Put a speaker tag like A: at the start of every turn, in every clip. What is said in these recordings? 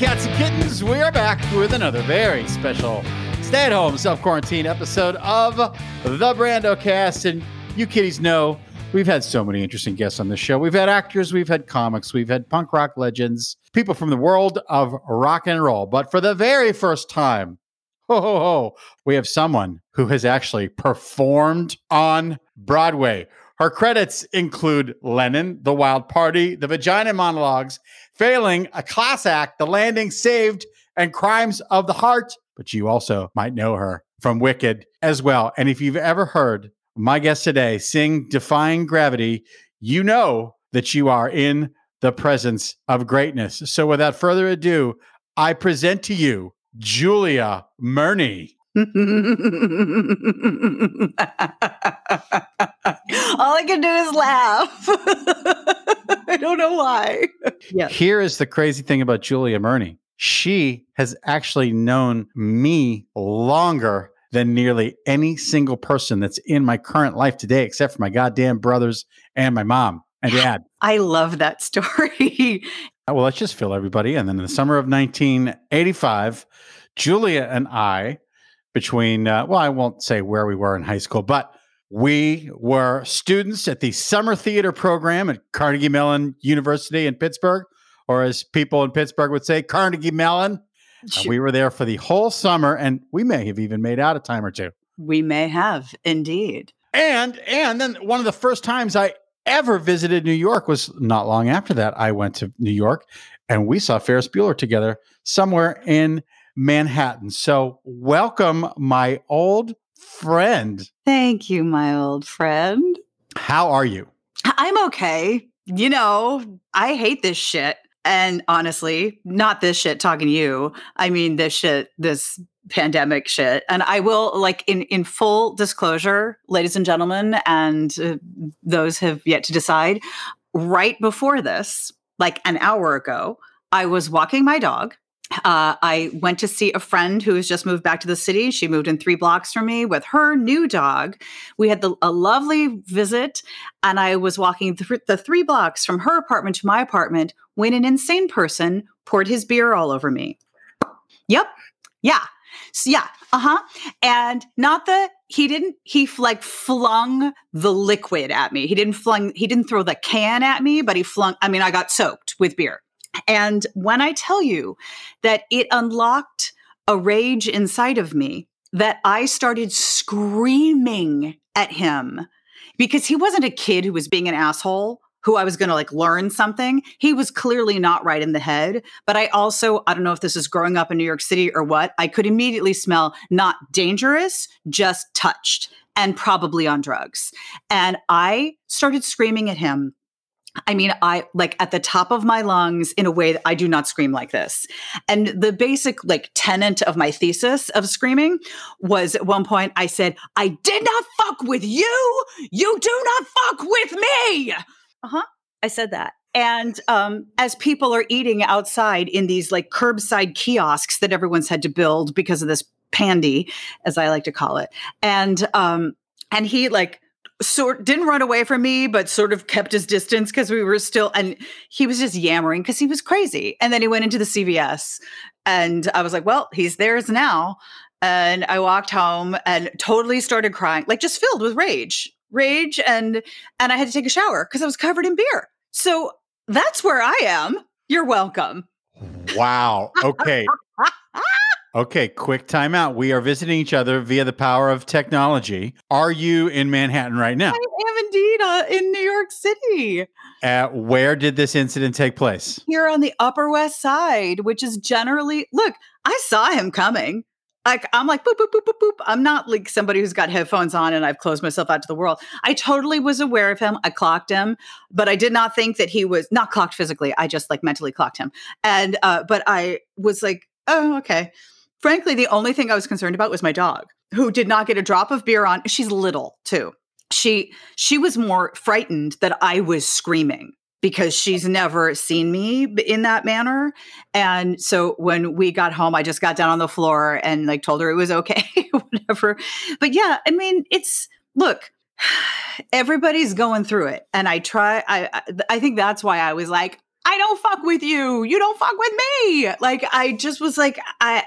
A: cats and kittens. We are back with another very special stay at home self quarantine episode of the Brando cast. And you kitties know we've had so many interesting guests on this show. We've had actors, we've had comics, we've had punk rock legends, people from the world of rock and roll. But for the very first time, ho, ho, ho, we have someone who has actually performed on Broadway. Her credits include Lennon, The Wild Party, The Vagina Monologues, Falling, A Class Act, The Landing, Saved, and Crimes of the Heart. But you also might know her from Wicked as well. And if you've ever heard my guest today sing Defying Gravity, you know that you are in the presence of greatness. So without further ado, I present to you Julia Murney.
B: All I can do is laugh. I don't know why.
A: Yeah. Here is the crazy thing about Julia Murney. She has actually known me longer than nearly any single person that's in my current life today, except for my goddamn brothers and my mom and dad.
B: I love that story.
A: well, let's just fill everybody. And then in the summer of 1985, Julia and I, between, uh, well, I won't say where we were in high school, but we were students at the summer theater program at Carnegie Mellon University in Pittsburgh, or as people in Pittsburgh would say, Carnegie Mellon. Uh, we were there for the whole summer, and we may have even made out a time or two.
B: We may have, indeed.
A: And and then one of the first times I ever visited New York was not long after that. I went to New York, and we saw Ferris Bueller together somewhere in Manhattan. So, welcome, my old friend.
B: Thank you, my old friend.
A: How are you?
B: I'm okay. You know, I hate this shit. And honestly, not this shit talking to you. I mean, this shit, this pandemic shit. And I will, like, in, in full disclosure, ladies and gentlemen, and uh, those have yet to decide, right before this, like an hour ago, I was walking my dog uh, I went to see a friend who has just moved back to the city. She moved in three blocks from me with her new dog. We had the, a lovely visit, and I was walking th- the three blocks from her apartment to my apartment when an insane person poured his beer all over me. Yep. Yeah. So, yeah. Uh huh. And not the, he didn't, he like flung the liquid at me. He didn't flung, he didn't throw the can at me, but he flung, I mean, I got soaked with beer. And when I tell you that it unlocked a rage inside of me, that I started screaming at him because he wasn't a kid who was being an asshole who I was going to like learn something. He was clearly not right in the head. But I also, I don't know if this is growing up in New York City or what, I could immediately smell not dangerous, just touched and probably on drugs. And I started screaming at him I mean, I like at the top of my lungs in a way that I do not scream like this. And the basic like tenant of my thesis of screaming was at one point I said, I did not fuck with you. You do not fuck with me. Uh huh. I said that. And um, as people are eating outside in these like curbside kiosks that everyone's had to build because of this pandy, as I like to call it, and um, and he like sort didn't run away from me but sort of kept his distance because we were still and he was just yammering because he was crazy. And then he went into the cvs and i was like well he's theirs now. And i walked home and totally started crying like just filled with rage rage and and i had to take a shower because i was covered in beer. So that's where i am. You're welcome.
A: Wow. Okay Okay, quick timeout. We are visiting each other via the power of technology. Are you in Manhattan right now?
B: I am indeed uh, in New York City.
A: Uh, where did this incident take place?
B: Here on the Upper West Side, which is generally, look, I saw him coming. Like, I'm like, boop, boop, boop, boop, boop. I'm not like somebody who's got headphones on and I've closed myself out to the world. I totally was aware of him. I clocked him, but I did not think that he was not clocked physically. I just like mentally clocked him. And, uh, but I was like, oh, okay frankly, the only thing I was concerned about was my dog, who did not get a drop of beer on. She's little too. She she was more frightened that I was screaming because she's never seen me in that manner. And so when we got home, I just got down on the floor and like told her it was okay, whatever. But yeah, I mean, it's look, everybody's going through it. And I try, I, I think that's why I was like, I don't fuck with you. You don't fuck with me. Like I just was like, I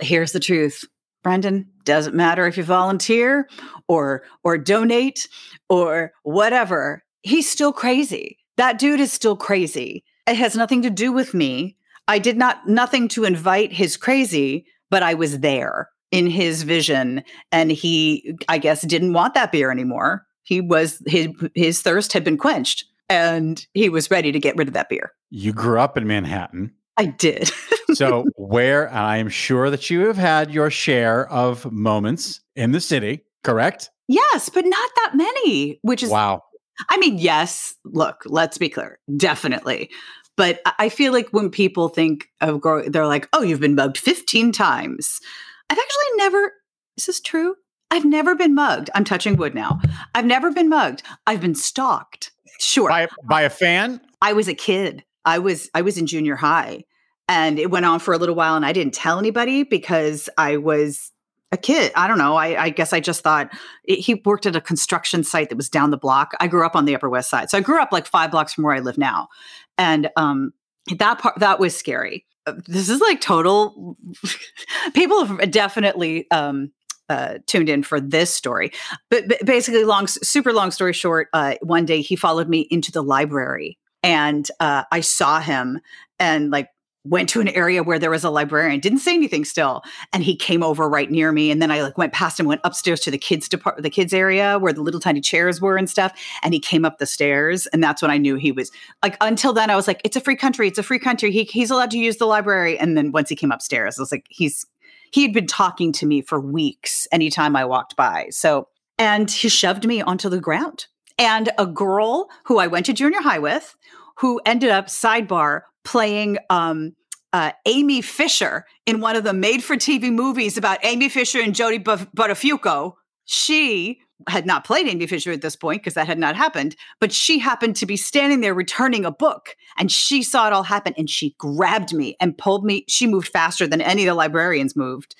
B: here's the truth. Brendan, doesn't matter if you volunteer or or donate or whatever. He's still crazy. That dude is still crazy. It has nothing to do with me. I did not nothing to invite his crazy, but I was there in his vision and he I guess didn't want that beer anymore. He was his his thirst had been quenched and he was ready to get rid of that beer.
A: You grew up in Manhattan.
B: I did.
A: so, where I am sure that you have had your share of moments in the city, correct?
B: Yes, but not that many, which is
A: wow.
B: I mean, yes, look, let's be clear. Definitely. But I feel like when people think of growing, they're like, oh, you've been mugged 15 times. I've actually never, is this true? I've never been mugged. I'm touching wood now. I've never been mugged. I've been stalked. Sure.
A: By, by a fan?
B: I was a kid. I was I was in junior high and it went on for a little while and I didn't tell anybody because I was a kid. I don't know. I, I guess I just thought it, he worked at a construction site that was down the block. I grew up on the Upper West Side, so I grew up like five blocks from where I live now, and um, that part that was scary. Uh, this is like total. people have definitely um, uh, tuned in for this story, but, but, basically, long, super long story short. Uh, one day he followed me into the library, and uh, I saw him, and like went to an area where there was a librarian didn't say anything still and he came over right near me and then i like went past him went upstairs to the kids department the kids area where the little tiny chairs were and stuff and he came up the stairs and that's when i knew he was like until then i was like it's a free country it's a free country he, he's allowed to use the library and then once he came upstairs i was like he's he had been talking to me for weeks anytime i walked by so and he shoved me onto the ground and a girl who i went to junior high with who ended up sidebar playing um, uh, Amy Fisher in one of the made for TV movies about Amy Fisher and Joey Buttafuoco. She had not played Amy Fisher at this point because that had not happened, but she happened to be standing there returning a book and she saw it all happen and she grabbed me and pulled me. She moved faster than any of the librarians moved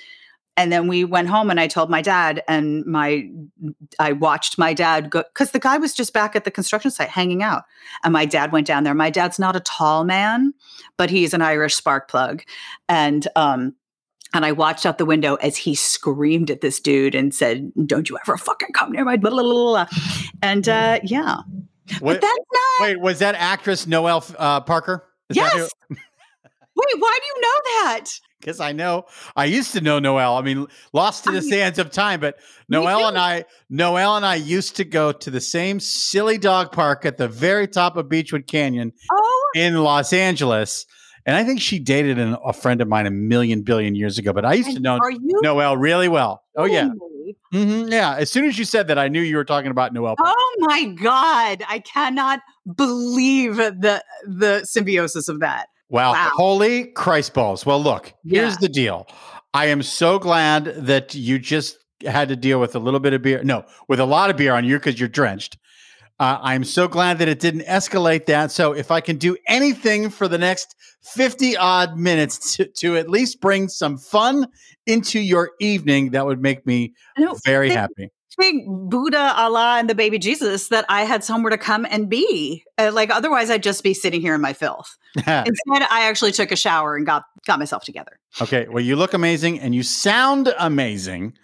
B: and then we went home and I told my dad and my I watched my dad go cuz the guy was just back at the construction site hanging out and my dad went down there my dad's not a tall man but he's an Irish spark plug and um and I watched out the window as he screamed at this dude and said, "Don't you ever fucking come near my blah, blah, blah, And uh, yeah,
A: what, but that's not. Wait, was that actress Noelle uh, Parker?
B: Is yes. Wait, why do you know that?
A: Because I know I used to know Noelle. I mean, lost to the sands of time, but Noelle and I, Noelle and I used to go to the same silly dog park at the very top of Beachwood Canyon oh. in Los Angeles. And I think she dated an, a friend of mine a million billion years ago. But I used and to know Noelle really well. Oh yeah, mm-hmm, yeah. As soon as you said that, I knew you were talking about Noelle.
B: Oh my god, I cannot believe the the symbiosis of that.
A: Wow. wow. Holy Christ balls. Well, look, here's yeah. the deal. I am so glad that you just had to deal with a little bit of beer. No, with a lot of beer on you because you're drenched. Uh, I'm so glad that it didn't escalate that. So, if I can do anything for the next 50 odd minutes to, to at least bring some fun into your evening, that would make me very happy
B: Buddha, Allah, and the baby Jesus that I had somewhere to come and be. Uh, like otherwise, I'd just be sitting here in my filth. Instead, I actually took a shower and got got myself together.
A: Okay, well, you look amazing and you sound amazing.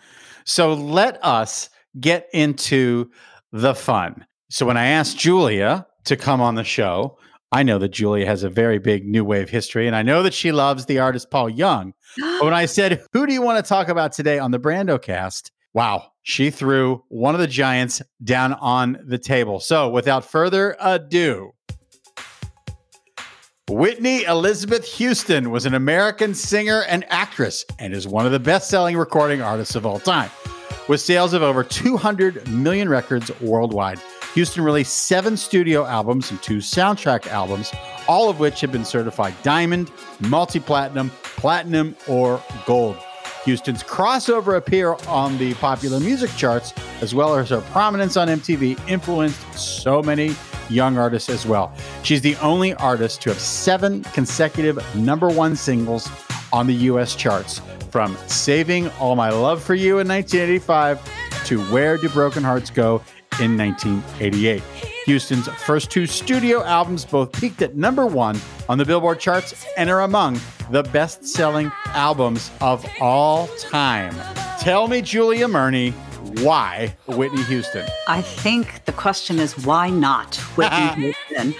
A: So let us get into the fun. So when I asked Julia to come on the show, I know that Julia has a very big new wave history, and I know that she loves the artist Paul Young. but when I said, "Who do you want to talk about today on the Brando Cast?" Wow, she threw one of the Giants down on the table. So, without further ado, Whitney Elizabeth Houston was an American singer and actress and is one of the best selling recording artists of all time. With sales of over 200 million records worldwide, Houston released seven studio albums and two soundtrack albums, all of which have been certified diamond, multi platinum, platinum, or gold. Houston's crossover appeal on the popular music charts, as well as her prominence on MTV, influenced so many young artists as well. She's the only artist to have seven consecutive number one singles on the US charts, from Saving All My Love for You in 1985 to Where Do Broken Hearts Go in 1988. Houston's first two studio albums both peaked at number one on the Billboard charts and are among the best selling albums of all time. Tell me, Julia Murney, why Whitney Houston?
B: I think the question is why not Whitney Houston?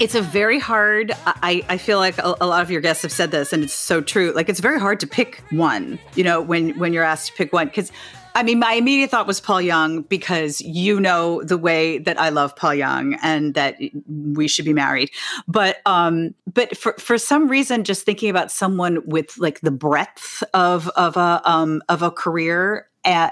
B: It's a very hard. I, I feel like a, a, lot of your guests have said this, and it's so true. Like it's very hard to pick one. You know, when when you're asked to pick one, because I mean, my immediate thought was Paul Young because you know the way that I love Paul Young and that we should be married. But um, but for for some reason, just thinking about someone with like the breadth of of a um of a career uh,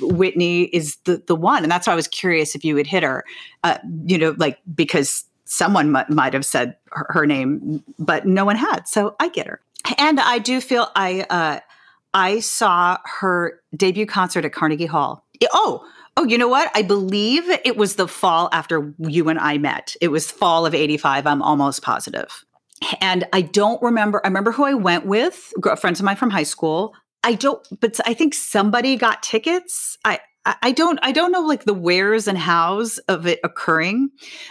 B: Whitney is the the one, and that's why I was curious if you would hit her. Uh, you know, like because someone might, might have said her, her, name, but no one had, so I get her. And I do feel I uh, I saw her debut concert at Carnegie Hall. Oh, oh, you know what? I believe it was the fall after you and I met. It was fall of 85. I'm almost positive. And I don't remember, I remember who I went with, friends of mine from high school. I don't, but I think somebody got tickets. I, I don't I don't know like the wheres and hows of it occurring,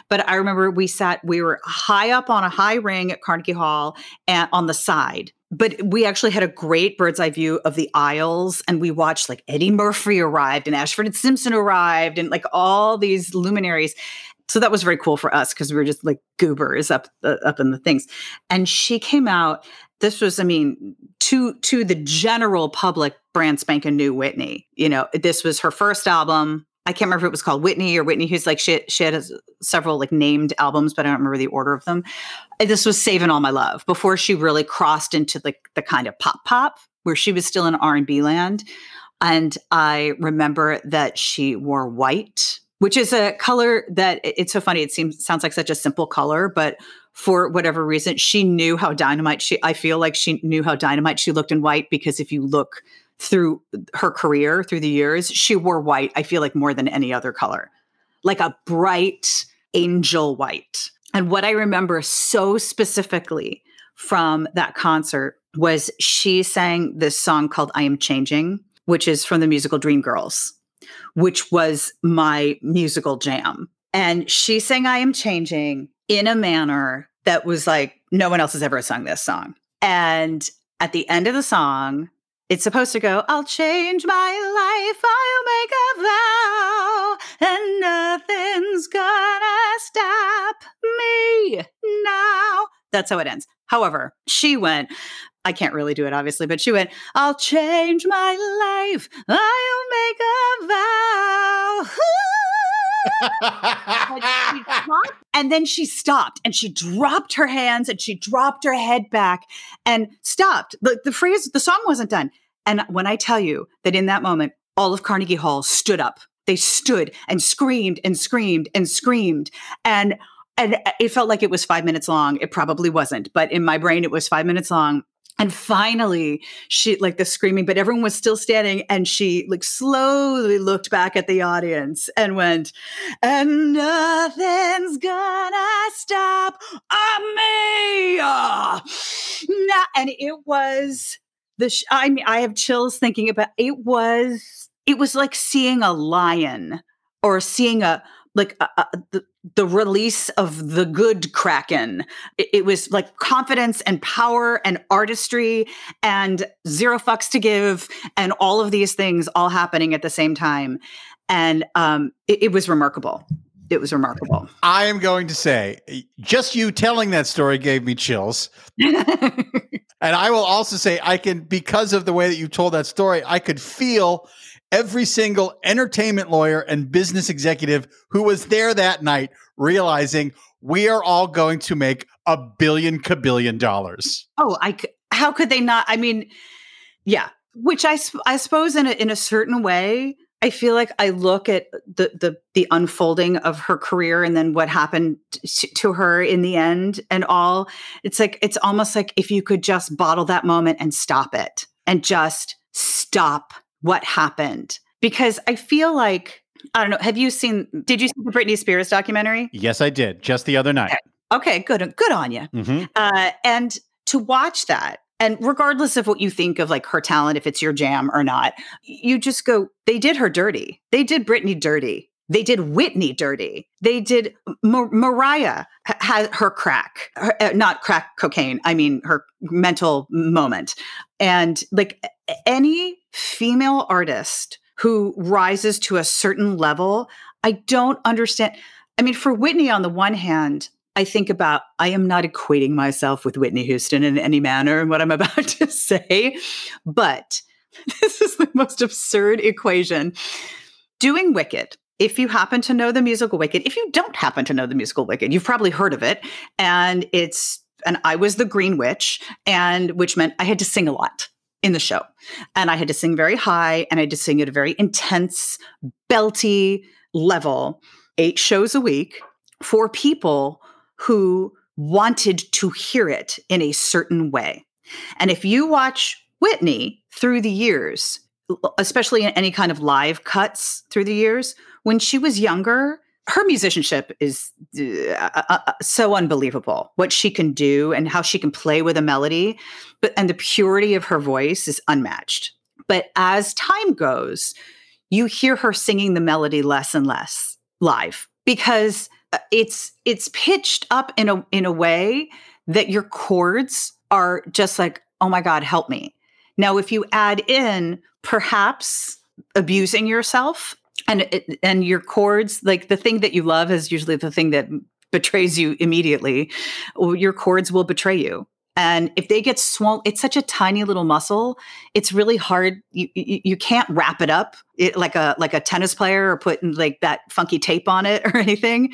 B: but I remember we sat we were high up on a high ring at Carnegie Hall and on the side but we actually had a great bird's eye view of the aisles and we watched like Eddie Murphy arrived and Ashford and Simpson arrived and like all these luminaries. So that was very cool for us because we were just like goobers up uh, up in the things. And she came out this was i mean to to the general public brand spanking new whitney you know this was her first album I can't remember if it was called Whitney or Whitney Who's like she, she had several like named albums, but I don't remember the order of them. This was Saving All My Love before she really crossed into like the kind of pop pop where she was still in R and B land. And I remember that she wore white, which is a color that it's so funny. It seems sounds like such a simple color, but for whatever reason, she knew how dynamite she. I feel like she knew how dynamite she looked in white because if you look through her career through the years, she wore white, I feel like more than any other color, like a bright angel white. And what I remember so specifically from that concert was she sang this song called I Am Changing, which is from the musical Dreamgirls, which was my musical jam. And she sang I Am Changing in a manner that was like no one else has ever sung this song. And at the end of the song, it's supposed to go, I'll change my life, I'll make a vow, and nothing's gonna stop me now. That's how it ends. However, she went, I can't really do it, obviously, but she went, I'll change my life, I'll make a vow. and then she stopped and she dropped her hands and she dropped her head back and stopped. The, the phrase, the song wasn't done. And when I tell you that in that moment, all of Carnegie Hall stood up, they stood and screamed and screamed and screamed. And and it felt like it was five minutes long. It probably wasn't, but in my brain, it was five minutes long. And finally, she like the screaming, but everyone was still standing. And she like slowly looked back at the audience and went, and nothing's gonna stop me. And it was the sh- I mean, I have chills thinking about it was it was like seeing a lion or seeing a like a, a, the, the release of the good kraken. It, it, was like confidence and power and artistry and zero fucks to give and all of these things all happening at the same time. And um, it, it was remarkable. It was remarkable.
A: I am going to say just you telling that story gave me chills. And I will also say, I can, because of the way that you told that story, I could feel every single entertainment lawyer and business executive who was there that night realizing we are all going to make a billion kabillion dollars.
B: Oh, I, how could they not? I mean, yeah, which I, I suppose in a, in a certain way, I feel like I look at the the the unfolding of her career and then what happened to her in the end and all. It's like it's almost like if you could just bottle that moment and stop it and just stop what happened because I feel like I don't know. Have you seen? Did you see the Britney Spears documentary?
A: Yes, I did. Just the other night.
B: Okay, okay good. Good on you. Mm-hmm. Uh, and to watch that and regardless of what you think of like her talent, if it's your jam or not, you just go, they did her dirty. They did Britney dirty. They did Whitney dirty. They did Mar- Mariah had her crack, her, uh, not crack cocaine. I mean her mental moment. And like any female artist who rises to a certain level, I don't understand. I mean, for Whitney, on the one hand, I think about I am not equating myself with Whitney Houston in any manner in what I'm about to say, but this is the most absurd equation. Doing Wicked, if you happen to know the musical Wicked, if you don't happen to know the musical Wicked, you've probably heard of it. And it's, and I was the Green Witch, and which meant I had to sing a lot in the show. And I had to sing very high and I had to sing at a very intense, belty level, eight shows a week for people who wanted to hear it in a certain way. And if you watch Whitney through the years, especially in any kind of live cuts through the years, when she was younger, her musicianship is uh, uh, uh, so unbelievable what she can do and how she can play with a melody but and the purity of her voice is unmatched. But as time goes you hear her singing the melody less and less live because uh, it's it's pitched up in a in a way that your chords are just like oh my god help me. Now if you add in perhaps abusing yourself and and your chords like the thing that you love is usually the thing that betrays you immediately. Your chords will betray you. And if they get swollen it's such a tiny little muscle it's really hard. You you, you can't wrap it up it, like a like a tennis player or put like that funky tape on it or anything.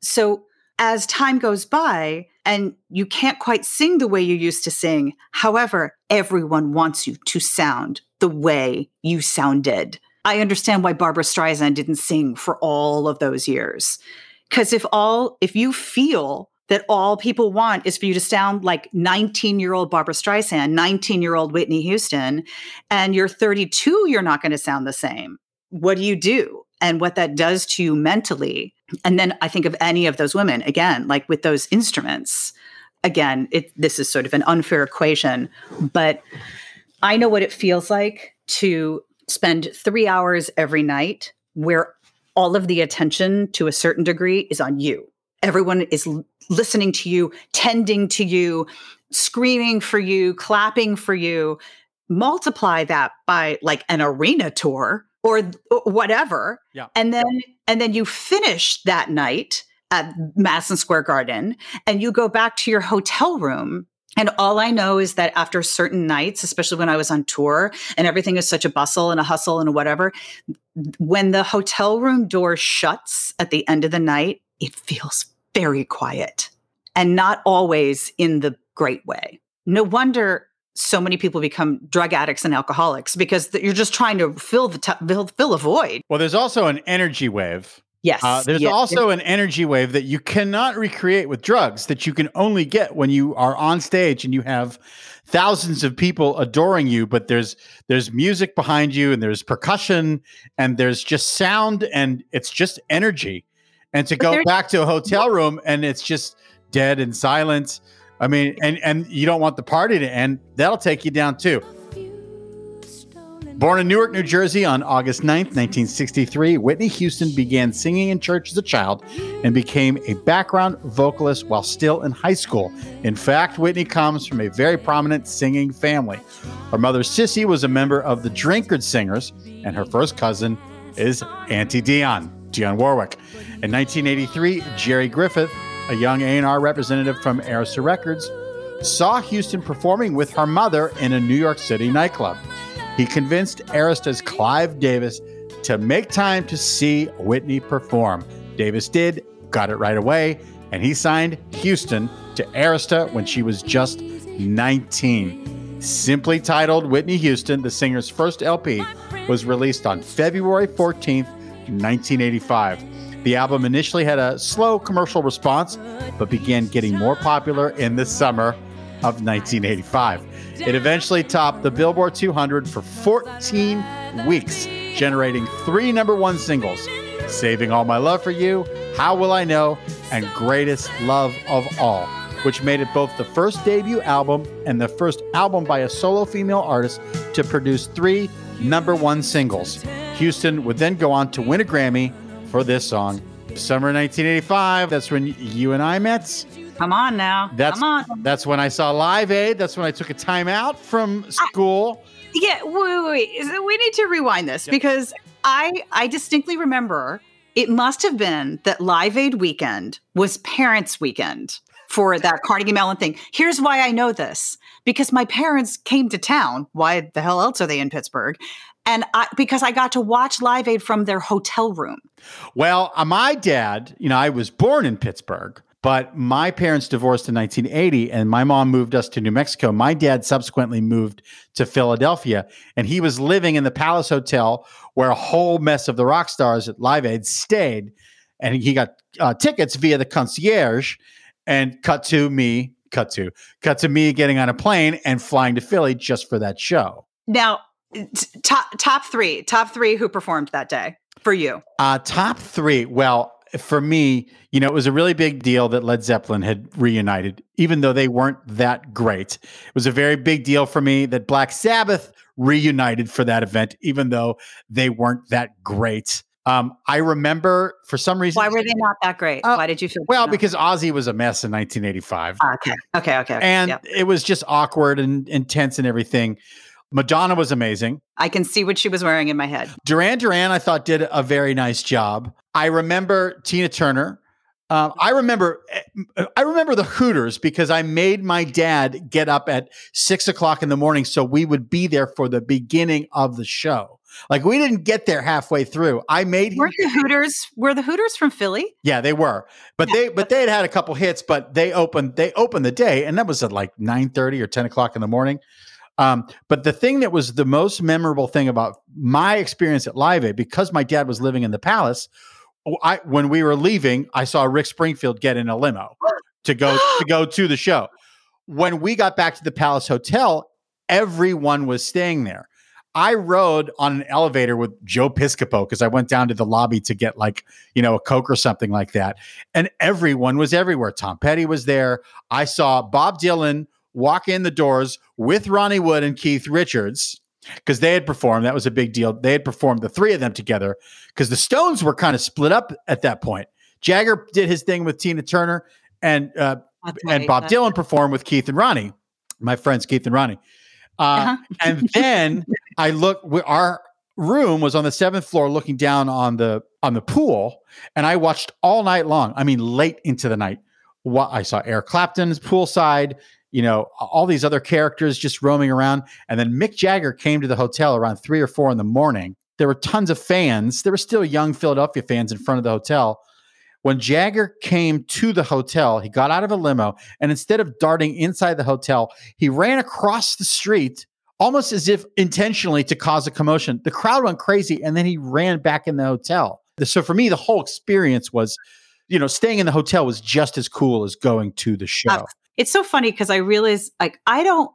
B: So as time goes by and you can't quite sing the way you used to sing however everyone wants you to sound the way you sounded I understand why Barbra Streisand didn't sing for all of those years. Because if all, if you feel that all people want is for you to sound like 19 year old Barbra Streisand, 19 year old Whitney Houston, and you're 32, you're not going to sound the same. What do you do? And what that does to you mentally. And then I think of any of those women, again, like with those instruments. Again, it, this is sort of an unfair equation, but I know what it feels like to spend three hours every night where all of the attention to a certain degree is on you. Everyone is l- listening to you, tending to you, screaming for you, clapping for you. Multiply that by like an arena tour or th- whatever.
A: Yeah.
B: And then and then you finish that night at Madison Square Garden and you go back to your hotel room and all I know is that after certain nights, especially when I was on tour and everything is such a bustle and a hustle and whatever, when the hotel room door shuts at the end of the night, it feels very quiet and not always in the great way. No wonder so many people become drug addicts and alcoholics because you're just trying to fill the t- fill, fill a void.
A: Well, there's also an energy wave
B: Yes.
A: Uh, there's
B: yes.
A: also an energy wave that you cannot recreate with drugs that you can only get when you are on stage and you have thousands of people adoring you but there's there's music behind you and there's percussion and there's just sound and it's just energy and to go back to a hotel room and it's just dead and silent i mean and and you don't want the party to end that'll take you down too Born in Newark, New Jersey on August 9th, 1963, Whitney Houston began singing in church as a child and became a background vocalist while still in high school. In fact, Whitney comes from a very prominent singing family. Her mother, Cissy, was a member of the Drinkard Singers, and her first cousin is Auntie Dionne, Dionne Warwick. In 1983, Gerry Griffith, a young A&R representative from Arista Records, saw Houston performing with her mother in a New York City nightclub. He convinced Arista's Clive Davis to make time to see Whitney perform. Davis did, got it right away, and he signed Houston to Arista when she was just 19. Simply titled Whitney Houston, the singer's first LP was released on February 14th, 1985. The album initially had a slow commercial response, but began getting more popular in the summer of 1985. It eventually topped the Billboard 200 for 14 weeks, generating three number one singles Saving All My Love for You, How Will I Know, and Greatest Love of All, which made it both the first debut album and the first album by a solo female artist to produce three number one singles. Houston would then go on to win a Grammy for this song. Summer 1985. That's when you and I met.
B: Come on now.
A: That's
B: Come on.
A: that's when I saw Live Aid. That's when I took a time out from school.
B: Yeah, wait, wait, wait. We need to rewind this because I I distinctly remember it must have been that Live Aid weekend was parents' weekend for that Carnegie Mellon thing. Here's why I know this because my parents came to town. Why the hell else are they in Pittsburgh? And I, because I got to watch Live Aid from their hotel room.
A: Well, uh, my dad, you know, I was born in Pittsburgh, but my parents divorced in 1980 and my mom moved us to New Mexico. My dad subsequently moved to Philadelphia and he was living in the Palace Hotel where a whole mess of the rock stars at Live Aid stayed. And he got uh, tickets via the concierge and cut to me, cut to, cut to me getting on a plane and flying to Philly just for that show.
B: Now, t- top top three, top three who performed that day for you.
A: Uh, top three. Well, for me, you know, it was a really big deal that Led Zeppelin had reunited, even though they weren't that great. It was a very big deal for me that Black Sabbath reunited for that event, even though they weren't that great. Um, I remember for some reason.
B: Why were they not that great?
A: Uh,
B: Why did you feel?
A: Well, because Ozzy was a mess in 1985.
B: okay, okay, okay,
A: and
B: Yep.
A: it was just awkward and intense and everything. Madonna was amazing.
B: I can see what she was wearing in my head.
A: Duran Duran, I thought, did a very nice job. I remember Tina Turner. Um, I remember, I remember the Hooters because I made my dad get up at six o'clock in the morning so we would be there for the beginning of the show. Like we didn't get there halfway through. I made.
B: Weren't the Hooters? Were the Hooters from Philly?
A: Yeah, they were, but
B: Yeah.
A: they but they had had a couple hits, but they opened they opened the day, and that was at like nine thirty or ten o'clock in the morning. Um, but the thing that was the most memorable thing about my experience at Live Aid, because my dad was living in the Palace, Oh, I when we were leaving, I saw Rick Springfield get in a limo to go to go to the show. When we got back to the Palace Hotel, everyone was staying there. I rode on an elevator with Joe Piscopo because I went down to the lobby to get like, you know, a Coke or something like that. And everyone was everywhere. Tom Petty was there. I saw Bob Dylan walk in the doors with Ronnie Wood and Keith Richards because they had performed. That was a big deal. They had performed the three of them together because the Stones were kind of split up at that point. Jagger did his thing with Tina Turner and uh, and. Bob Dylan performed with Keith and Ronnie, my friends Keith and Ronnie. Uh,
B: Uh-huh.
A: and then I look. Our room was on the seventh floor, looking down on the on the pool, and I watched all night long. I mean, late into the night. What I saw Eric Clapton's poolside. You know, all these other characters just roaming around, and then Mick Jagger came to the hotel around three or four in the morning. There were tons of fans. There were still young Philadelphia fans in front of the hotel. When Jagger came to the hotel, he got out of a limo and instead of darting inside the hotel, he ran across the street almost as if intentionally to cause a commotion. The crowd went crazy and then he ran back in the hotel. So for me, the whole experience was, you know, staying in the hotel was just as cool as going to the show.
B: It's so funny because I realize like I don't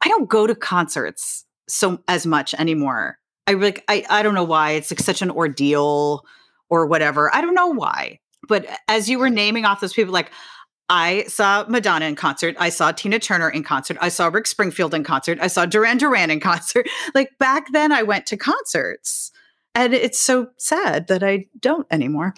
B: I don't go to concerts so as much anymore. I like I I don't know why. It's like such an ordeal or whatever. I don't know why. But as you were naming off those people, like I saw Madonna in concert. I saw Tina Turner in concert. I saw Rick Springfield in concert. I saw Duran Duran in concert. Like back then, I went to concerts. And it's so sad that I don't anymore.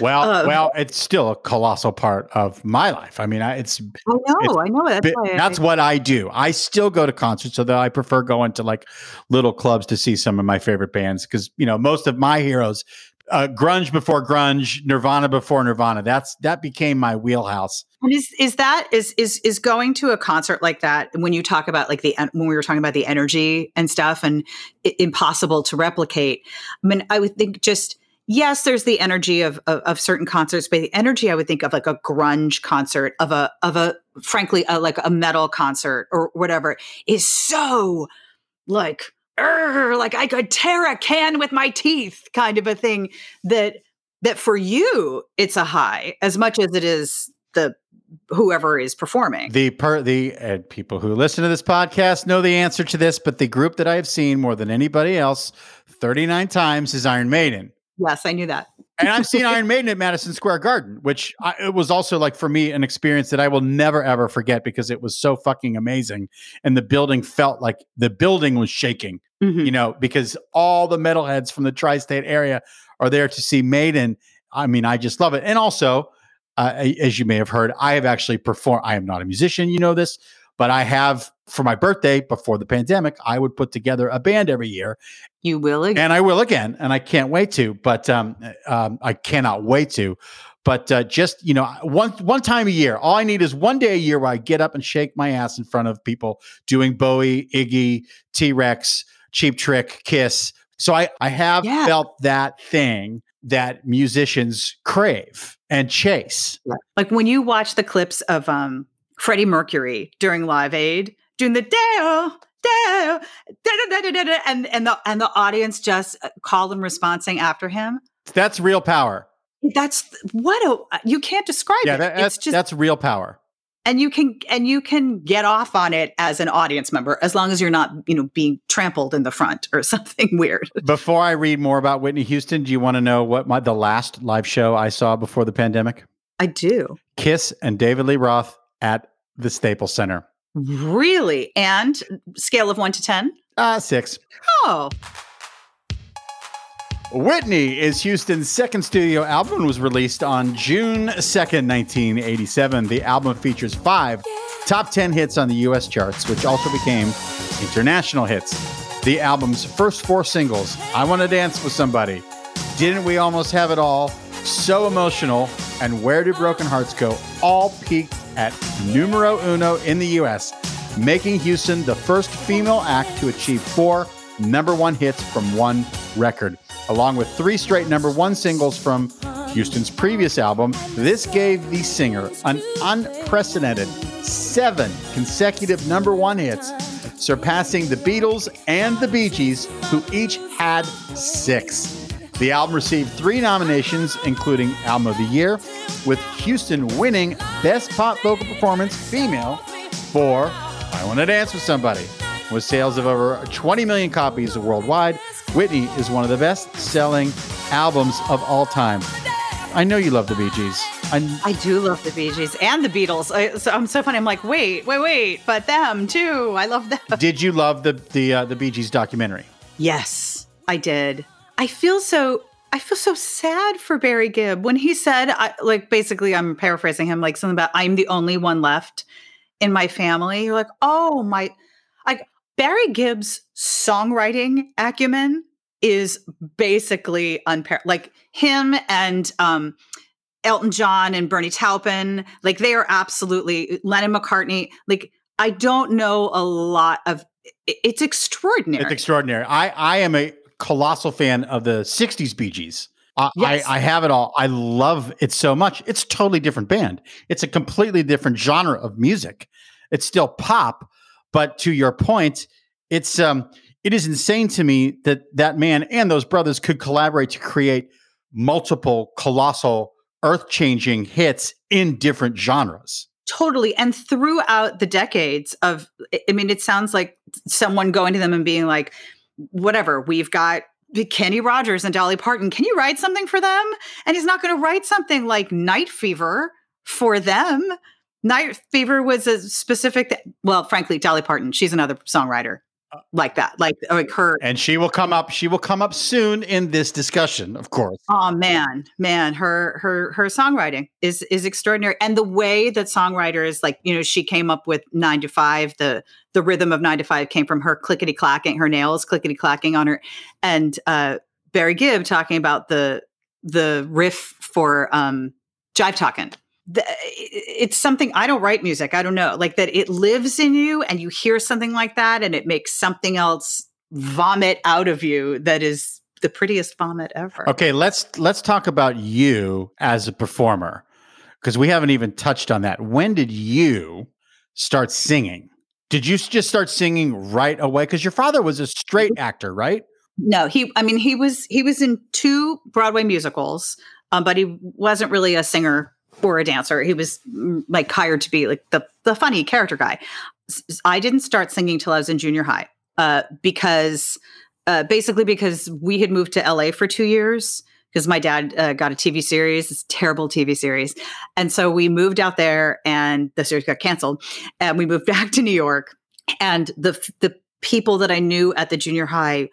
A: well,
B: uh,
A: well, it's still a colossal part of my life. I mean, I, it's
B: I know, I know. That's why I-
A: that's what I do. I still go to concerts, although I prefer going to like little clubs to see some of my favorite bands because you know most of my heroes, uh, grunge before grunge, Nirvana before Nirvana. That's that became my wheelhouse.
B: And is is that is is is going to a concert like that when you talk about like the when we were talking about the energy and stuff and i- impossible to replicate? I mean, I would think just yes, there's the energy of, of of certain concerts, but the energy I would think of like a grunge concert of a of a frankly a, like a metal concert or whatever is so like "Urgh," like I could tear a can with my teeth kind of a thing that that for you it's a high as much as it is the whoever is performing.
A: The per the uh, people who listen to this podcast know the answer to this, but the group that I have seen more than anybody else, thirty nine times, is Iron Maiden.
B: yes, I knew that.
A: And I've seen Iron Maiden at Madison Square Garden, which I, it was also like for me an experience that I will never ever forget because it was so fucking amazing, and the building felt like the building was shaking,
B: Mhm.
A: you know, because all the metalheads from the tri-state area are there to see Maiden. I mean, I just love it. And also, uh, as you may have heard, I have actually performed. I am not a musician, you know this, but I have for my birthday before the pandemic, I would put together a band every year.
B: You will again.
A: And I will again. And I can't wait to, but um, um, I cannot wait to. But uh, just you know, one one time a year, all I need is one day a year where I get up and shake my ass in front of people doing Bowie, Iggy, T Rex, Cheap Trick, Kiss. So I I have
B: Yeah.
A: felt that thing that musicians crave and chase.
B: like when you watch the clips of um Freddie Mercury during Live Aid doing the Deo, Deo, da, da, da, da, da, and and the and the audience just uh, call and responding after him.
A: That's real power.
B: That's what a you can't describe
A: Yeah,
B: it.
A: that, that's
B: just
A: that's real power.
B: and you can and you can get off on it as an audience member as long as you're not you know being trampled in the front or something weird.
A: Before I read more about Whitney Houston, do you want to know what my the last live show I saw before the pandemic?
B: I do
A: Kiss and David Lee Roth at the Staples Center.
B: really and scale of one to ten.
A: Uh, six.
B: Oh,
A: Whitney is Houston's second studio album and was released on June 2nd, 1987. The album features five top 10 hits on the US charts, which also became international hits. The album's first four singles, I Want to Dance with Somebody, Didn't We Almost Have It All, So Emotional, and Where Do Broken Hearts Go, all peaked at numero uno in the US, making Houston the first female act to achieve four number one hits from one record. Along with three straight number one singles from Houston's previous album, this gave the singer an unprecedented seven consecutive number one hits, surpassing the Beatles and the Bee Gees, who each had six. The album received three nominations, including Album of the Year, with Houston winning Best Pop Vocal Performance Female for I Want to Dance with Somebody. With sales of over 20 million copies worldwide, Whitney is one of the best selling albums of all time. I know you love the Bee Gees. I,
B: I do love the Bee Gees and the Beatles. I, so I'm so funny. I'm like, wait, wait, wait, but them too. I love them.
A: did you love the the uh, the Bee Gees documentary?
B: Yes, I did. I feel so. I feel so sad for Barry Gibb when he said, I, like, basically, I'm paraphrasing him, like something about I'm the only one left in my family. You're like, oh my, like Barry Gibb's songwriting acumen is basically unparalleled. Like him and um, Elton John and Bernie Taupin, like they are absolutely Lennon McCartney. Like I don't know a lot of. It's extraordinary.
A: It's extraordinary. I I am a colossal fan of the '60s Bee Gees. I,
B: Yes.
A: I, I have it all. I love it so much. It's a totally different band. It's a completely different genre of music. It's still pop, but to your point, it's um, it is insane to me that that man and those brothers could collaborate to create multiple colossal, earth-changing hits in different genres.
B: Totally. And throughout the decades of, I- I mean, it sounds like someone going to them and being like, whatever, we've got Kenny Rogers and Dolly Parton. Can you write something for them? And he's not going to write something like Night Fever for them. Night Fever was a specific, well, frankly, Dolly Parton, she's another songwriter uh, like that, like, like her.
A: And she will come up. She will come up soon in this discussion, of course.
B: Oh man, man, her her her songwriting is is extraordinary, and the way that songwriters like you know she came up with nine to five. The the rhythm of nine to five came from her clickety clacking, her nails clickety clacking on her, and uh, Barry Gibb talking about the the riff for um, Jive Talking. The, it's something I don't write music. I don't know, like that. It lives in you, and you hear something like that, and it makes something else vomit out of you. That is the prettiest vomit ever.
A: Okay, let's let's talk about you as a performer because we haven't even touched on that. When did you start singing? Did you just start singing right away? Because your father was a straight actor, right?
B: No, he. I mean, he was he was in two Broadway musicals, um, but he wasn't really a singer or a dancer. He was mm, like hired to be like the the funny character guy. I didn't start singing till I was in junior high, uh, because uh, basically because we had moved to LA for two years because my dad uh, got a TV series, this terrible TV series, and so we moved out there, and the series got canceled, and we moved back to New York, and the the people that I knew at the junior high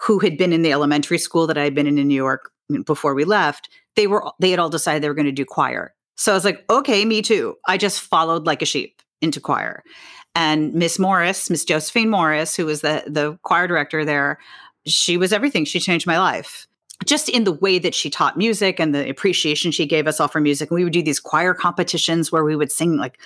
B: who had been in the elementary school that I had been in in New York before we left, they were they had all decided they were going to do choir. So I was like, okay, me too. I just followed like a sheep into choir. And Miss Morris, Miss Josephine Morris, who was the the choir director there, she was everything. She changed my life. Just in the way that she taught music and the appreciation she gave us all for music. And we would do these choir competitions where we would sing like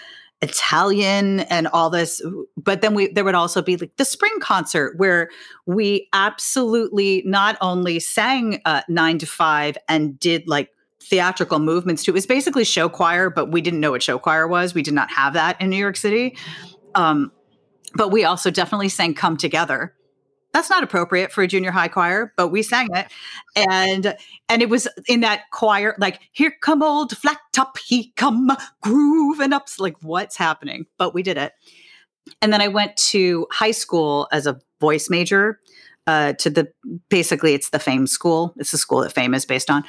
B: Italian and all this. But then we there would also be like the spring concert where we absolutely not only sang uh, nine to five and did like theatrical movements too. It was basically show choir, but we didn't know what show choir was. We did not have that in New York City. Um, but we also definitely sang "Come Together." That's not appropriate for a junior high choir, but we sang it, and and it was in that choir like "Here come old flat top, he come grooving up." Like what's happening? But we did it, and then I went to high school as a voice major. Uh, to the basically it's the fame school it's the school that fame is based on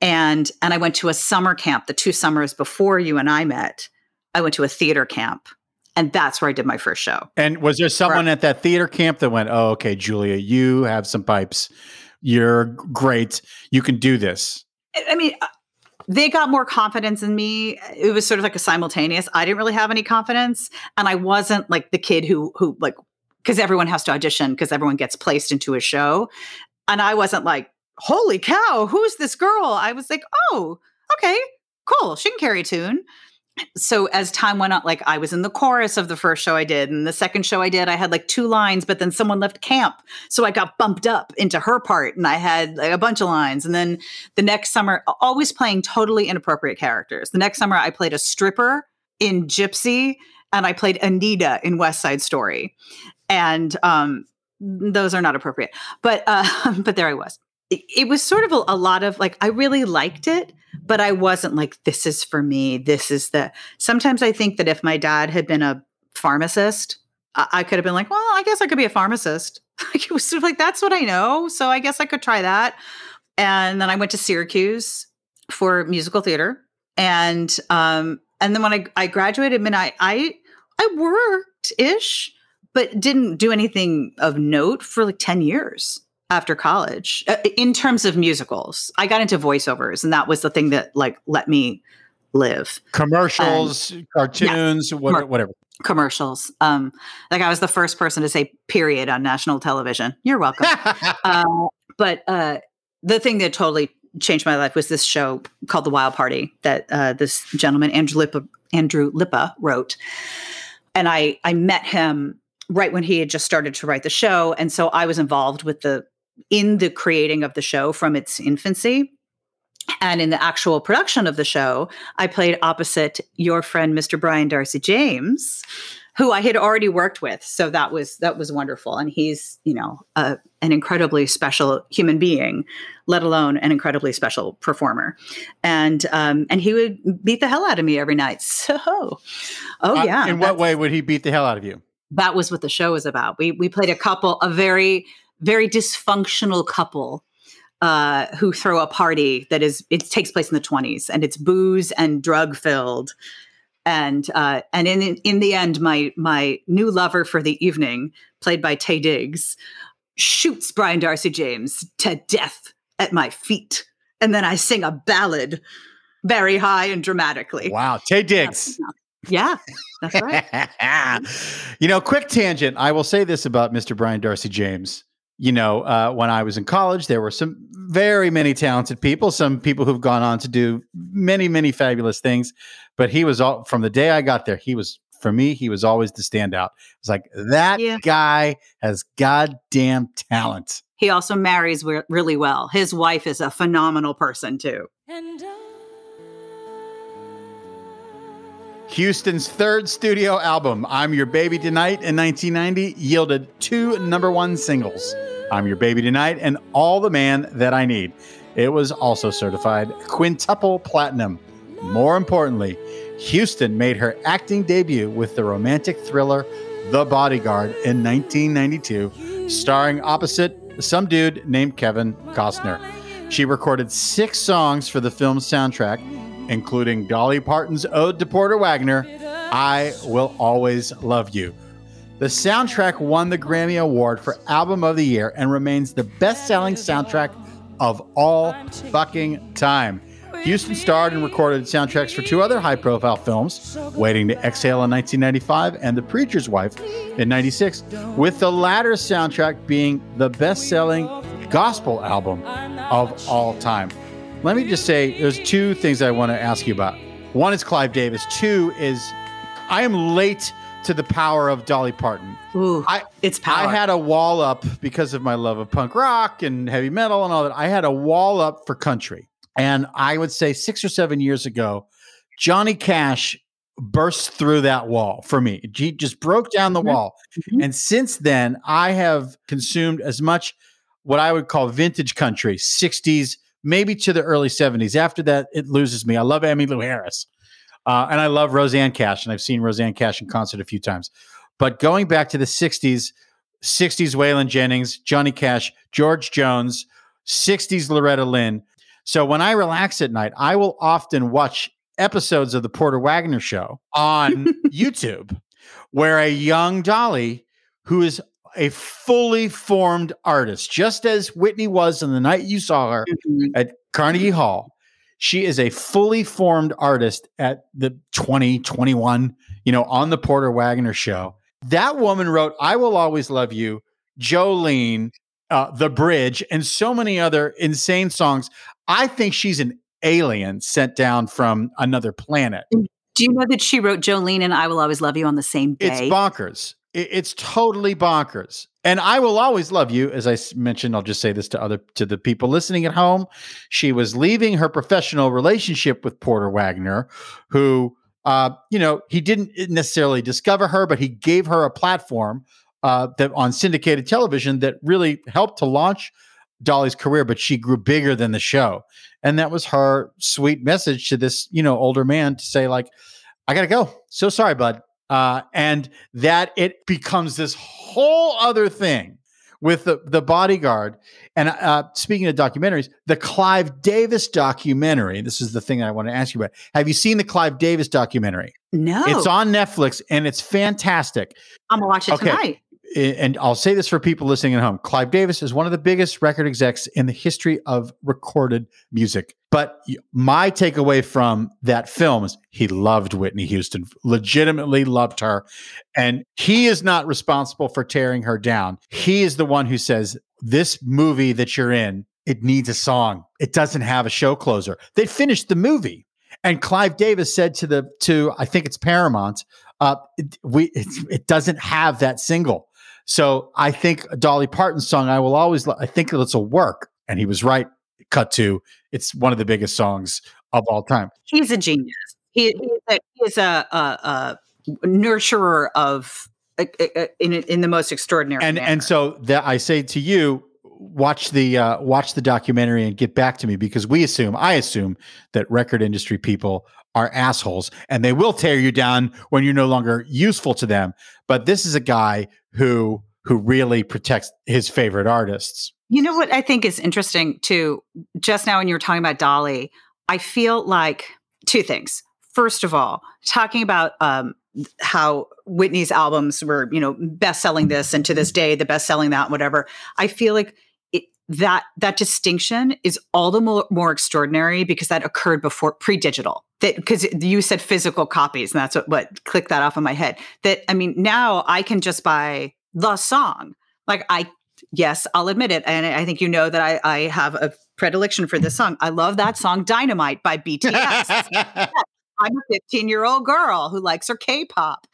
B: and and i went to a summer camp the two summers before you and i met i went to a theater camp and that's where I did my first show.
A: And was there someone at that theater camp that went, "Oh, okay, Julia, you have some pipes. You're great. You can do this."
B: I mean, uh, they got more confidence in me. It was sort of like a simultaneous. I didn't really have any confidence, and I wasn't like the kid who who like because everyone has to audition because everyone gets placed into a show, and I wasn't like, "Holy cow, who's this girl?" I was like, "Oh, okay, cool. She can carry a tune." So as time went on like i was in the chorus of the first show i did and the second show i did i had like two lines but then someone left camp so i got bumped up into her part and i had like a bunch of lines and then the next summer always playing totally inappropriate characters. The next summer i played a stripper in gypsy and i played anita in west side story and um those are not appropriate but uh but there i was it, was sort of a, a lot of like i really liked it but I wasn't like, this is for me. This is the. Sometimes I think that if my dad had been a pharmacist, I, I could have been like, well, I guess I could be a pharmacist. it was sort of like, that's what I know. So I guess I could try that. And then I went to Syracuse for musical theater. And um, and then when I, I graduated, I, I, I worked ish, but didn't do anything of note for like 10 years after college uh, in terms of musicals. I got into voiceovers, and that was the thing that like let me live.
A: Commercials, cartoons, yeah, what, whatever.
B: Commercials. Um, like I was the first person to say "period" on national television. You're welcome. uh, but uh, the thing that totally changed my life was this show called The Wild Party that uh, this gentleman Andrew Lippa, Andrew Lippa wrote, and I I met him right when he had just started to write the show, and so I was involved with the in the creating of the show from its infancy. And in the actual production of the show, I played opposite your friend, Mr. Brian Darcy James, who I had already worked with. So that was that was wonderful. And he's, you know, a, an incredibly special human being, let alone an incredibly special performer. And um, and he would beat the hell out of me every night. So, oh uh, yeah.
A: In what way would he beat the hell out of you?
B: That was what the show was about. We we played a couple, a very very dysfunctional couple uh, who throw a party that is it takes place in the 20s and it's booze and drug filled. And uh, and in in the end my my new lover for the evening played by Taye Diggs shoots Brian Darcy James to death at my feet. And then I sing a ballad very high and dramatically.
A: Wow Taye Diggs.
B: Yeah that's right.
A: You know quick tangent. I will say this about Mr. Brian Darcy James you know, uh, when I was in college, there were some very many talented people, some people who've gone on to do many, many fabulous things. But he was all from the day I got there, he was for me, he was always the standout. It's like that yeah. guy has goddamn talent.
B: He also marries re- really well. His wife is a phenomenal person too. And, uh-
A: Houston's third studio album, I'm Your Baby Tonight, in 1990, yielded two number one singles I'm Your Baby Tonight and All the Man That I Need. It was also certified quintuple platinum. More importantly, Houston made her acting debut with the romantic thriller The Bodyguard in 1992, starring opposite some dude named Kevin Costner. She recorded six songs for the film's soundtrack including Dolly Parton's Ode to Porter Wagoner, I Will Always Love You. The soundtrack won the Grammy Award for Album of the Year and remains the best selling soundtrack of all fucking time. Houston starred and recorded soundtracks for two other high profile films Waiting to Exhale in 1995 and The Preacher's Wife in 96, with the latter soundtrack being the best selling gospel album of all time. Let me just say there's two things I want to ask you about. One is Clive Davis, two is I am late to the power of Dolly Parton.
B: Ooh,
A: I
B: it's power.
A: I had a wall up because of my love of punk rock and heavy metal and all that. I had a wall up for country. And I would say six or seven years ago, Johnny Cash burst through that wall for me. He just broke down the
B: Mhm.
A: wall.
B: Mhm.
A: And since then, I have consumed as much what I would call vintage country, 60s, maybe to the early 70s. After that, it loses me. I love Emmylou Harris. Uh, and I love Rosanne Cash, and I've seen Rosanne Cash in concert a few times. But going back to the 60s, 60s Waylon Jennings, Johnny Cash, George Jones, 60s Loretta Lynn. So when I relax at night, I will often watch episodes of the Porter Wagoner show on YouTube where a young Dolly who is a fully formed artist, just as Whitney was on the night you saw her
B: Mhm.
A: at Carnegie Hall. She is a fully formed artist at the 2021, you know, on the Porter Wagoner show. That woman wrote I Will Always Love You, Jolene, uh, The Bridge, and so many other insane songs. I think she's an alien sent down from another planet.
B: Do you know that she wrote Jolene and I Will Always Love You on the same day?
A: It's bonkers. It- it's totally bonkers. And I will always love you. As I mentioned, I'll just say this to other to the people listening at home. She was leaving her professional relationship with Porter Wagoner, who, uh, you know, he didn't necessarily discover her, but he gave her a platform uh, that on syndicated television that really helped to launch Dolly's career. But she grew bigger than the show, and that was her sweet message to this, you know, older man to say like, "I gotta go. So sorry, bud." Uh, and that it becomes this whole other thing with the, the bodyguard. And uh, speaking of documentaries, the Clive Davis documentary. This is the thing I want to ask you about. Have you seen the Clive Davis documentary?
B: no.
A: It's on Netflix and it's fantastic.
B: I'm gonna watch it
A: Okay.
B: tonight.
A: And I'll say this for people listening at home Clive Davis is one of the biggest record execs in the history of recorded music. But my takeaway from that film is he loved Whitney Houston, legitimately loved her. And he is not responsible for tearing her down. He is the one who says, This movie that you're in, it needs a song. It doesn't have a show closer. They finished the movie. And Clive Davis said to the to I think it's Paramount, uh, it, we it's, it doesn't have that single. So I think Dolly Parton's song "I Will Always," Lo- I think this will work. And he was right. Cut to it's one of the biggest songs of all time.
B: He's a genius. He, he is a, a, a, nurturer of in in the most extraordinary
A: And
B: manner.
A: and so that I say to you, watch the uh, watch the documentary and get back to me because we assume I assume that record industry people are assholes and they will tear you down when you're no longer useful to them. But this is a guy who who really protects his favorite artists.
B: You know what I think is interesting too? Just now, when you were talking about Dolly, I feel like two things. First of all, talking about um, how Whitney's albums were, you know, best selling this and to this day, the best selling that, whatever. I feel like it, that that distinction is all the more, more extraordinary because that occurred before pre-digital. That because you said physical copies, and that's what what clicked that off in my head. That I mean, now I can just buy the song. Like I yes, I'll admit it. And I think you know that I, I have a predilection for this song. I love that song Dynamite by BTS. I'm a 15 year old girl who likes her K pop,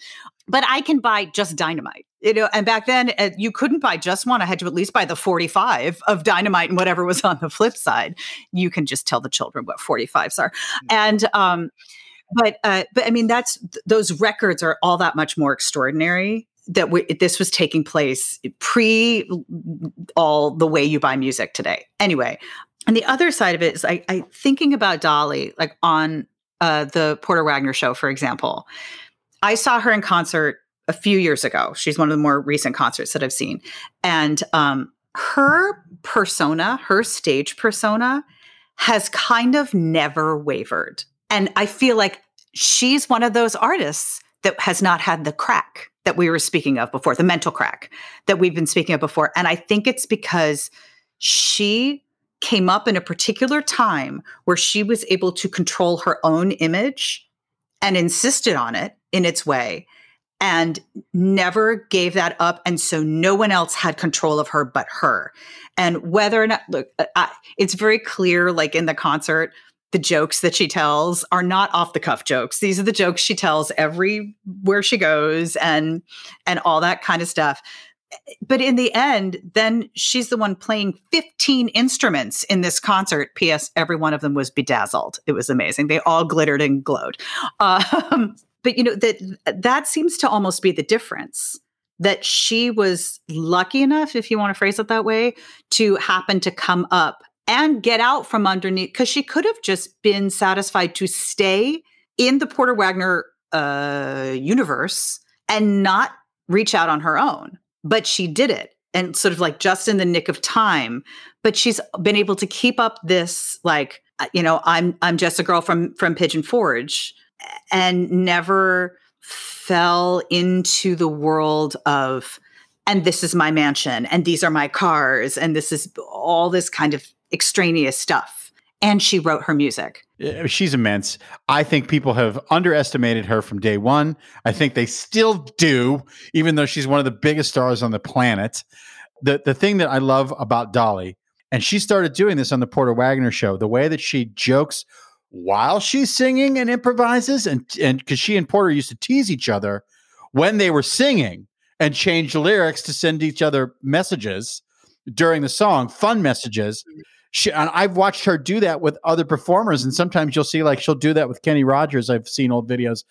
B: but I can buy just Dynamite. You know, and back then uh, you couldn't buy just one. I had to at least buy the 45 of Dynamite and whatever was on the flip side. You can just tell the children what 45s are. And, um, but, uh, but I mean, that's th- those records are all that much more extraordinary that we, this was taking place pre all the way you buy music today. Anyway, and the other side of it is I, I thinking about Dolly, like on uh, the Porter Wagoner show, for example. I saw her in concert a few years ago. She's one of the more recent concerts that I've seen, and um, her persona, her stage persona, has kind of never wavered. And I feel like she's one of those artists that has not had the crack that we were speaking of before, the mental crack that we've been speaking of before. And I think it's because she came up in a particular time where she was able to control her own image and insisted on it in its way and never gave that up. And so no one else had control of her but her. And whether or not, look, I, it's very clear, like in the concert, the jokes that she tells are not off the cuff jokes. These are the jokes she tells everywhere she goes and and all that kind of stuff. But in the end, then she's the one playing 15 instruments in this concert. P.S. Every one of them was bedazzled. It was amazing. They all glittered and glowed. Um, but you know that that seems to almost be the difference that she was lucky enough if you want to phrase it that way to happen to come up and get out from underneath because she could have just been satisfied to stay in the porter wagoner uh, universe and not reach out on her own. But she did it and sort of like just in the nick of time. But she's been able to keep up this like uh, you know i'm i'm just a girl from from pigeon forge and never fell into the world of and this is my mansion and these are my cars and this is all this kind of extraneous stuff. And she wrote her music.
A: Uh, she's immense. I think people have underestimated her from day one. I think they still do even though she's one of the biggest stars on the planet. The the thing that i love about dolly and she started doing this on the porter wagoner show the way that she jokes while she's singing and improvises and and because she and porter used to tease each other when they were singing and change lyrics to send each other messages during the song fun messages. She, and i've watched her do that with other performers and sometimes you'll see like she'll do that with kenny rogers i've seen old videos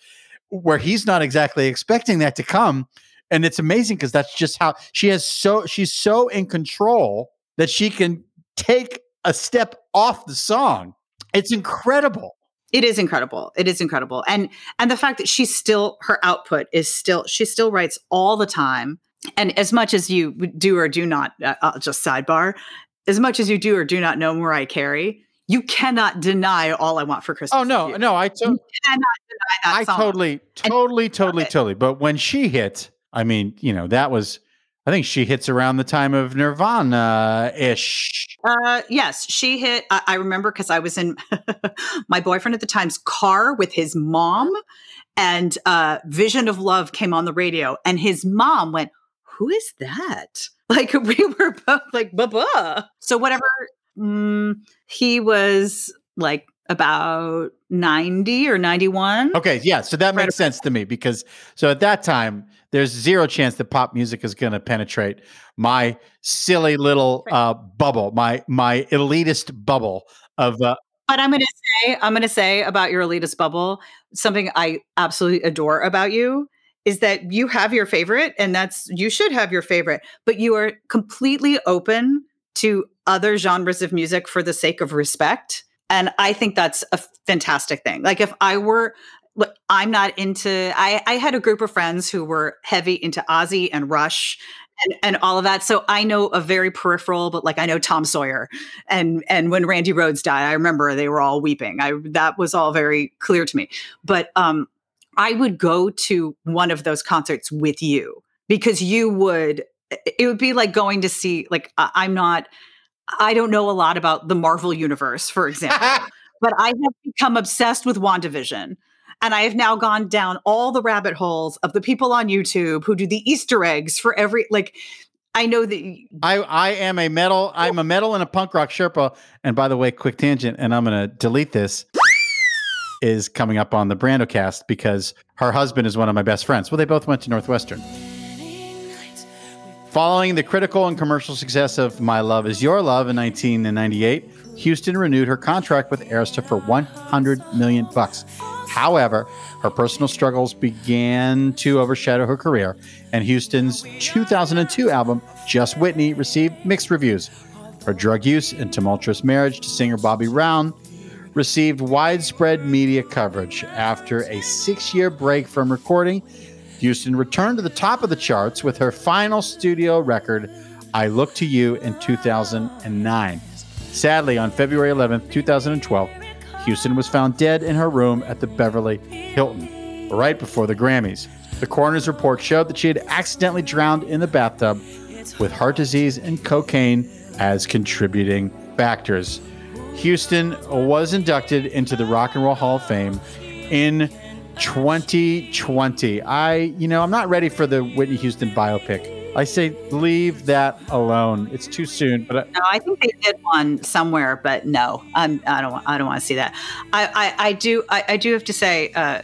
A: where he's not exactly expecting that to come and it's amazing because that's just how she has so she's so in control that she can take a step off the song it's incredible.
B: It is incredible. It is incredible. And and the fact that she's still her output is still she still writes all the time. And as much as you do or do not, uh, I'll just sidebar, as much as you do or do not know Mariah Carey, you cannot deny all I want for Christmas.
A: Oh no, no, I to- cannot deny that. I song. totally, totally, and totally, totally. But when she hit, I mean, you know, that was I think she hits around the time of Nirvana ish.
B: Uh, yes, she hit. I, I remember because I was in my boyfriend at the time's car with his mom, and uh, Vision of Love came on the radio, and his mom went, "Who is that?" Like we were both like, "Baba." So whatever. Mm, he was like about 90 or 91.
A: Okay, yeah, so that makes sense to me because so at that time there's zero chance that pop music is going to penetrate my silly little uh, bubble, my my elitist bubble of. Uh,
B: but I'm going to say, I'm going to say about your elitist bubble something I absolutely adore about you is that you have your favorite, and that's you should have your favorite, but you are completely open to other genres of music for the sake of respect. And I think that's a fantastic thing. Like if I were I'm not into. I, I had a group of friends who were heavy into Ozzy and Rush and, and all of that. So I know a very peripheral, but like I know Tom Sawyer, and and when Randy Rhoads died, I remember they were all weeping. I that was all very clear to me. But um, I would go to one of those concerts with you because you would. It would be like going to see like I'm not. I don't know a lot about the Marvel universe, for example, but I have become obsessed with WandaVision. And I have now gone down all the rabbit holes of the people on YouTube who do the Easter eggs for every like I know that
A: I I am a metal oh. I'm a metal and a punk rock Sherpa. And by the way, quick tangent, and I'm gonna delete this is coming up on the Brandocast because her husband is one of my best friends. Well, they both went to Northwestern. Following the critical and commercial success of My Love Is Your Love in 1998, Houston renewed her contract with Arista for 100 million bucks. However, her personal struggles began to overshadow her career, and Houston's 2002 album, Just Whitney, received mixed reviews. Her drug use and tumultuous marriage to singer Bobby Brown received widespread media coverage. After a six year break from recording, Houston returned to the top of the charts with her final studio record, I Look to You, in 2009. Sadly, on February 11, 2012, Houston was found dead in her room at the Beverly Hilton right before the Grammys. The coroner's report showed that she had accidentally drowned in the bathtub with heart disease and cocaine as contributing factors, Houston was inducted into the Rock and Roll Hall of Fame in 2020. I, you know, I'm not ready for the Whitney Houston biopic. I say leave that alone. It's too soon. But I,
B: no, I think they did one somewhere, but no, I'm, I don't. I don't want to see that. I, I, I do. I, I, do have to say uh,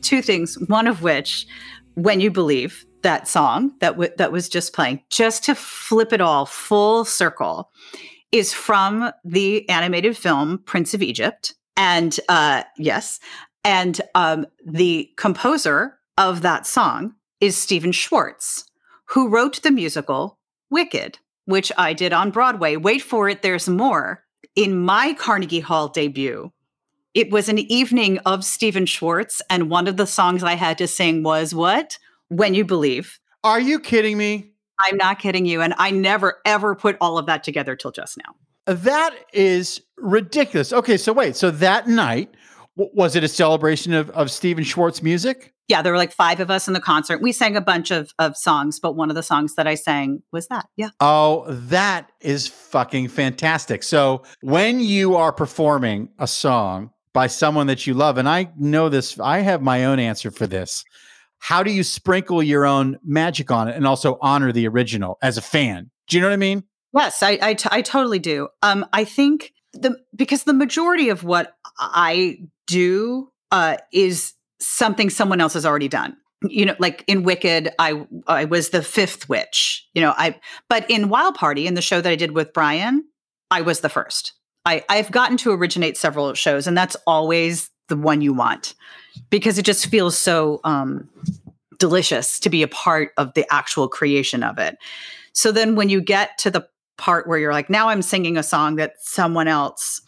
B: two things. One of which, when you believe that song that w- that was just playing, just to flip it all full circle, is from the animated film Prince of Egypt, and uh, yes, and um, the composer of that song is Stephen Schwartz who wrote the musical Wicked, which I did on Broadway. Wait for it, there's more. In my Carnegie Hall debut, it was an evening of Stephen Schwartz, and one of the songs I had to sing was what? When You Believe.
A: Are you kidding me?
B: I'm not kidding you. And I never, ever put all of that together till just now.
A: That is ridiculous. Okay, so wait. So that night, was it a celebration of, of Stephen Schwartz music?
B: Yeah, there were like five of us in the concert. We sang a bunch of, of songs, but one of the songs that I sang was that. Yeah.
A: Oh, that is fucking fantastic. So when you are performing a song by someone that you love, and I know this, I have my own answer for this. How do you sprinkle your own magic on it and also honor the original as a fan? Do you know what I mean?
B: Yes, I, I, t- I totally do. Um, I think the because the majority of what I do uh, is something someone else has already done you know like in wicked i i was the fifth witch you know i but in wild party in the show that i did with brian i was the first i i've gotten to originate several shows and that's always the one you want because it just feels so um delicious to be a part of the actual creation of it so then when you get to the part where you're like now i'm singing a song that someone else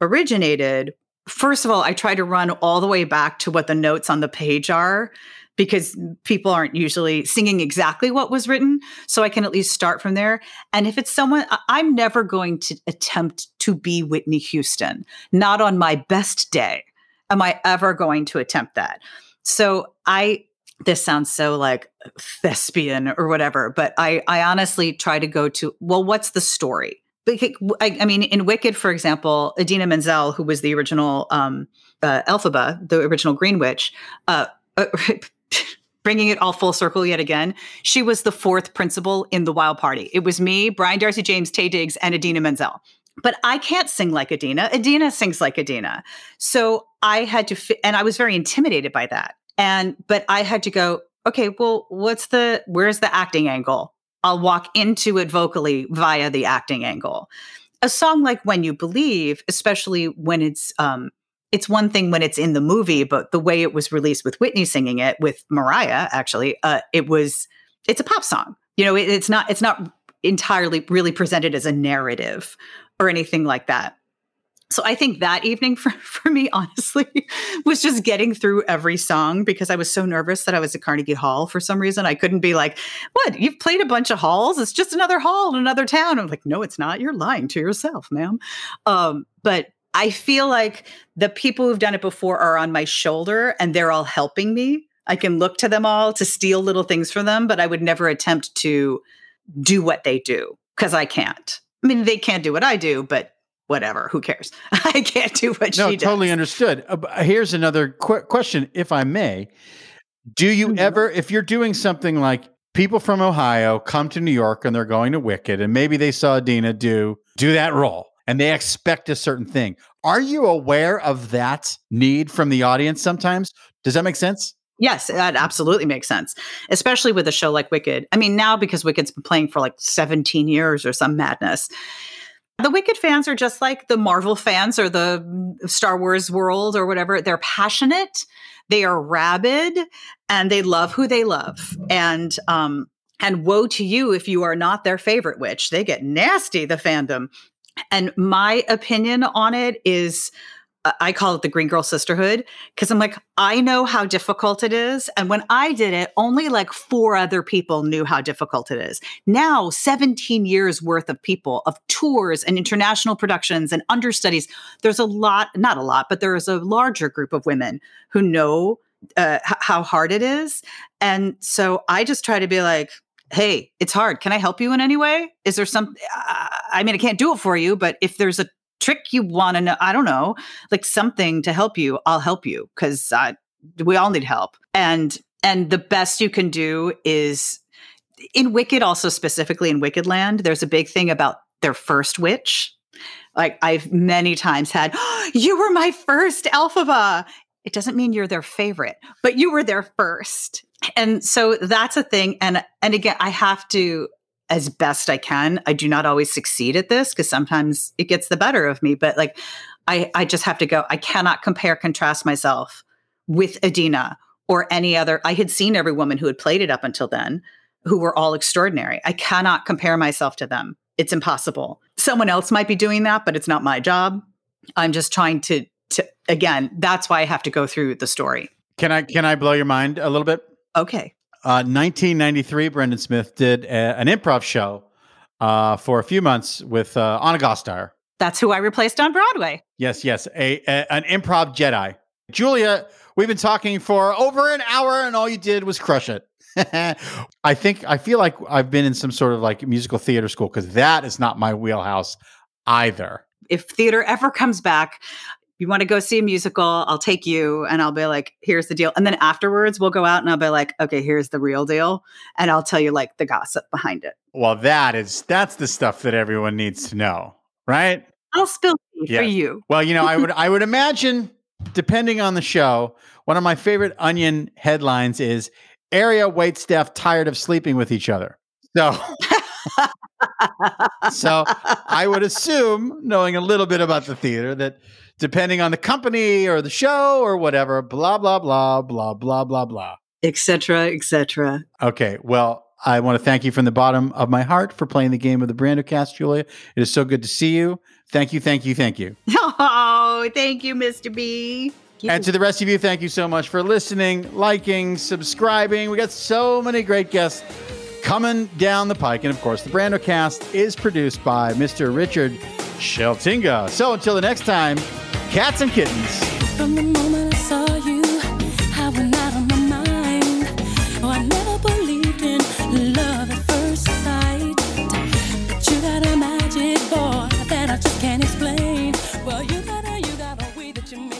B: originated first of all, I try to run all the way back to what the notes on the page are because people aren't usually singing exactly what was written. So I can at least start from there. And if it's someone, I'm never going to attempt to be Whitney Houston, not on my best day. Am I ever going to attempt that? So I, this sounds so like thespian or whatever, but I, I honestly try to go to, well, what's the story? I, I, mean, in Wicked, for example, Idina Menzel, who was the original um, uh, Elphaba, the original Green Witch, uh, uh, bringing it all full circle yet again, she was the fourth principal in the Wild Party. It was me, Brian Darcy James, Taye Diggs, and Idina Menzel. But I can't sing like Idina. Idina sings like Idina. So I had to, fi- and I was very intimidated by that. And, but I had to go, okay, well, what's the, where's the acting angle? I'll walk into it vocally via the acting angle. A song like When You Believe, especially when it's um it's one thing when it's in the movie, but the way it was released with Whitney singing it with Mariah, actually, uh, it was it's a pop song. You know, it, it's not it's not entirely really presented as a narrative or anything like that so I think that evening for, for me, honestly, was just getting through every song because I was so nervous that I was at Carnegie Hall for some reason. I couldn't be like, what? You've played a bunch of halls? It's just another hall in another town. I'm like, no, it's not. You're lying to yourself, ma'am. Um, but I feel like the people who've done it before are on my shoulder and they're all helping me. I can look to them all to steal little things from them, but I would never attempt to do what they do because I can't. I mean, they can't do what I do, but whatever. Who cares? I can't do what
A: no,
B: she
A: does. totally understood. Uh, here's another qu- question, if I may. Do you mm-hmm. ever, if you're doing something like people from Ohio come to New York and they're going to Wicked, and maybe they saw Dina do do that role, and they expect a certain thing. Are you aware of that need from the audience sometimes? Does that make sense?
B: Yes, that absolutely makes sense, especially with a show like Wicked. I mean, now because Wicked's been playing for like 17 years or some madness, the Wicked fans are just like the Marvel fans or the Star Wars world or whatever. They're passionate, they are rabid, and they love who they love. And um, and woe to you if you are not their favorite witch. They get nasty, the fandom. And my opinion on it is I call it the Green Girl Sisterhood because I'm like, I know how difficult it is. And when I did it, only like four other people knew how difficult it is. Now, 17 years worth of people, of tours and international productions and understudies, there's a lot, not a lot, but there is a larger group of women who know uh, h- how hard it is. And so I just try to be like, hey, it's hard. Can I help you in any way? Is there some, I mean, I can't do it for you, but if there's a trick you want to know, I don't know, like something to help you, I'll help you because we all need help. And, and the best you can do is in Wicked, also specifically in Wicked Land, there's a big thing about their first witch. Like I've many times had, oh, you were my first Elphaba. It doesn't mean you're their favorite, but you were their first. And so that's a thing. And and again, I have to, as best I can, I do not always succeed at this because sometimes it gets the better of me. But like I I just have to go, I cannot compare, contrast myself with Idina or any other. I had seen every woman who had played it up until then, who were all extraordinary. I cannot compare myself to them. It's impossible. Someone else might be doing that, but it's not my job. I'm just trying to to again, that's why I have to go through the story.
A: Can I can I blow your mind a little bit?
B: Okay.
A: Uh, 1993, Brendan Smith did a, an improv show uh, for a few months with uh, Ana Gasteyer.
B: That's who I replaced on Broadway.
A: Yes, yes, a, a, an improv Jedi. Julia, we've been talking for over an hour, and all you did was crush it. I think I feel like I've been in some sort of like musical theater school because that is not my wheelhouse either.
B: If theater ever comes back, you want to go see a musical, I'll take you and I'll be like, here's the deal. And then afterwards, we'll go out and I'll be like, okay, here's the real deal. And I'll tell you like the gossip behind it.
A: Well, that is, that's the stuff that everyone needs to know, right?
B: I'll spill tea for you.
A: Well, you know, I would, I would imagine, depending on the show, one of my favorite Onion headlines is area wait staff tired of sleeping with each other. So, so I would assume, knowing a little bit about the theater, that depending on the company or the show or whatever, blah, blah, blah, blah, blah, blah, blah.
B: Etc. Etc.
A: Okay. Well, I want to thank you from the bottom of my heart for playing the game of the Brandocast, Julia. It is so good to see you. Thank you, thank you, thank you.
B: Oh, thank you, Mr. B.
A: And to the rest of you, thank you so much for listening, liking, subscribing. We got so many great guests coming down the pike. And of course, the Brandocast is produced by Mr. Richard Sheltinga. So until the next time, Cats and Kittens.
C: From the moment I saw you, I went out of my mind. Oh, I never believed in love at first sight. But you got a magic boy that I just can't explain. Well, you got a, you got a way that you make.